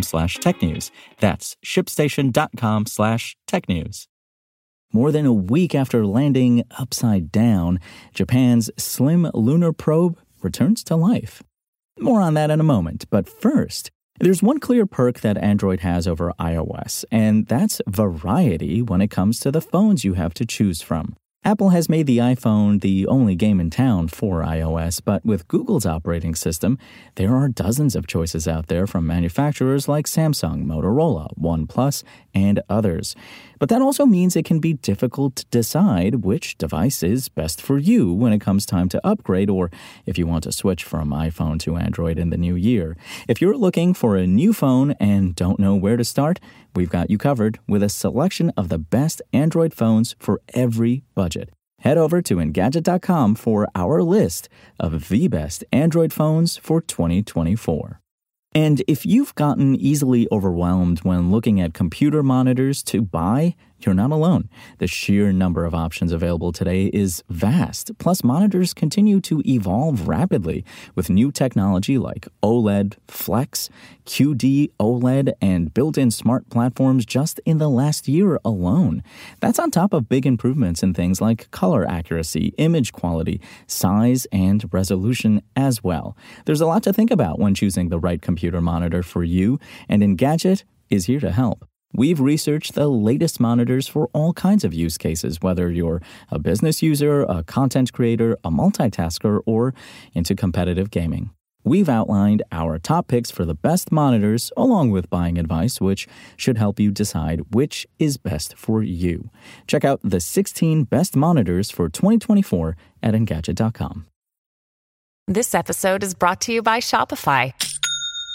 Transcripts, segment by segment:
slash technews. That's shipstation.com slash technews. More than a week after landing upside down, Japan's slim lunar probe returns to life. More on that in a moment, but first, there's one clear perk that Android has over iOS, and that's variety when it comes to the phones you have to choose from. Apple has made the iPhone the only game in town for iOS, but with Google's operating system, there are dozens of choices out there from manufacturers like Samsung, Motorola, OnePlus, and others. But that also means it can be difficult to decide which device is best for you when it comes time to upgrade or if you want to switch from iPhone to Android in the new year. If you're looking for a new phone and don't know where to start, we've got you covered with a selection of the best Android phones for every budget. Head over to Engadget.com for our list of the best Android phones for 2024. And if you've gotten easily overwhelmed when looking at computer monitors to buy, you're not alone. The sheer number of options available today is vast. Plus, monitors continue to evolve rapidly with new technology like OLED, Flex, QD OLED, and built in smart platforms just in the last year alone. That's on top of big improvements in things like color accuracy, image quality, size, and resolution as well. There's a lot to think about when choosing the right computer monitor for you, and Engadget is here to help. We've researched the latest monitors for all kinds of use cases, whether you're a business user, a content creator, a multitasker, or into competitive gaming. We've outlined our top picks for the best monitors, along with buying advice, which should help you decide which is best for you. Check out the 16 best monitors for 2024 at Engadget.com. This episode is brought to you by Shopify.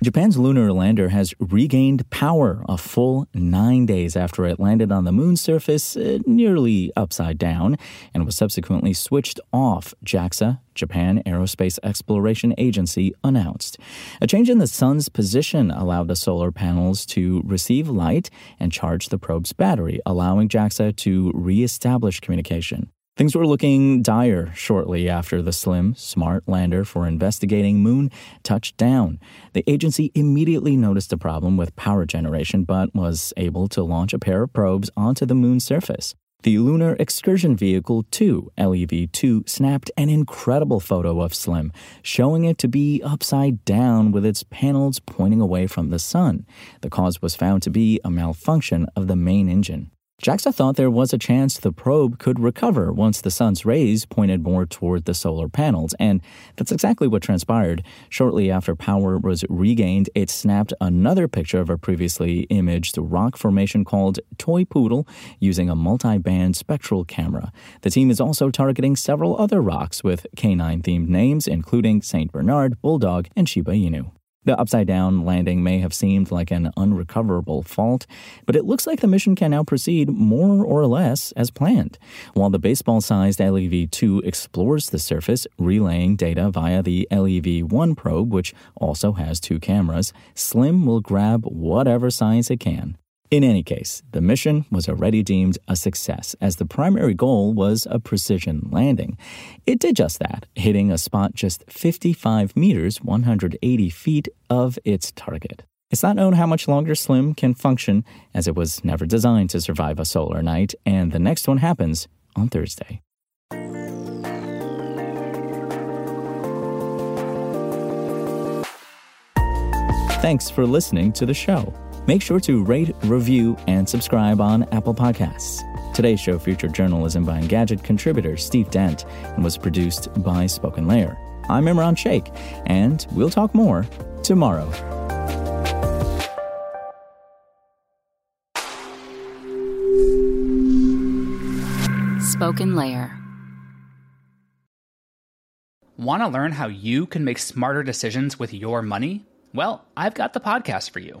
Japan's lunar lander has regained power a full nine days after it landed on the moon's surface uh, nearly upside down and was subsequently switched off, JAXA, Japan Aerospace Exploration Agency, announced. A change in the sun's position allowed the solar panels to receive light and charge the probe's battery, allowing JAXA to reestablish communication. Things were looking dire shortly after the slim, smart lander for investigating moon touched down. The agency immediately noticed a problem with power generation, but was able to launch a pair of probes onto the moon's surface. The Lunar Excursion Vehicle 2, LEV 2, snapped an incredible photo of Slim, showing it to be upside down with its panels pointing away from the sun. The cause was found to be a malfunction of the main engine. JAXA thought there was a chance the probe could recover once the sun's rays pointed more toward the solar panels, and that's exactly what transpired. Shortly after power was regained, it snapped another picture of a previously imaged rock formation called Toy Poodle using a multi band spectral camera. The team is also targeting several other rocks with canine themed names, including St. Bernard, Bulldog, and Shiba Inu. The upside down landing may have seemed like an unrecoverable fault, but it looks like the mission can now proceed more or less as planned. While the baseball sized LEV 2 explores the surface, relaying data via the LEV 1 probe, which also has two cameras, Slim will grab whatever science it can. In any case, the mission was already deemed a success as the primary goal was a precision landing. It did just that, hitting a spot just 55 meters, 180 feet of its target. It's not known how much longer Slim can function, as it was never designed to survive a solar night, and the next one happens on Thursday. Thanks for listening to the show. Make sure to rate, review, and subscribe on Apple Podcasts. Today's show featured journalism by Engadget contributor Steve Dent and was produced by Spoken Layer. I'm Imran Sheikh, and we'll talk more tomorrow. Spoken Layer. Want to learn how you can make smarter decisions with your money? Well, I've got the podcast for you.